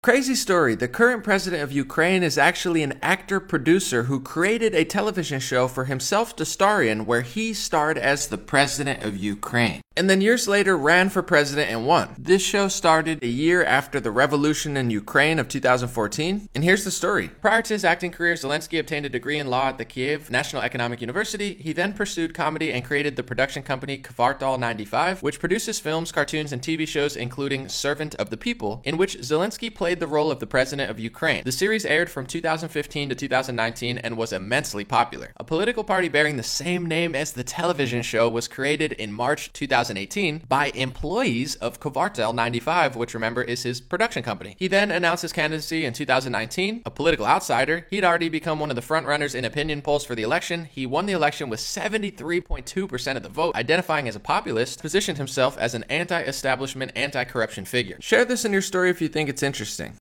Crazy story. The current president of Ukraine is actually an actor producer who created a television show for himself to star in where he starred as the president of Ukraine. And then years later ran for president and won. This show started a year after the revolution in Ukraine of 2014. And here's the story. Prior to his acting career, Zelensky obtained a degree in law at the Kiev National Economic University. He then pursued comedy and created the production company Kvartal 95, which produces films, cartoons, and TV shows including Servant of the People, in which Zelensky played the role of the president of Ukraine. The series aired from 2015 to 2019 and was immensely popular. A political party bearing the same name as the television show was created in March 2018 by employees of Kvartal 95, which remember is his production company. He then announced his candidacy in 2019. A political outsider, he'd already become one of the frontrunners in opinion polls for the election. He won the election with 73.2% of the vote, identifying as a populist, positioned himself as an anti establishment, anti corruption figure. Share this in your story if you think it's interesting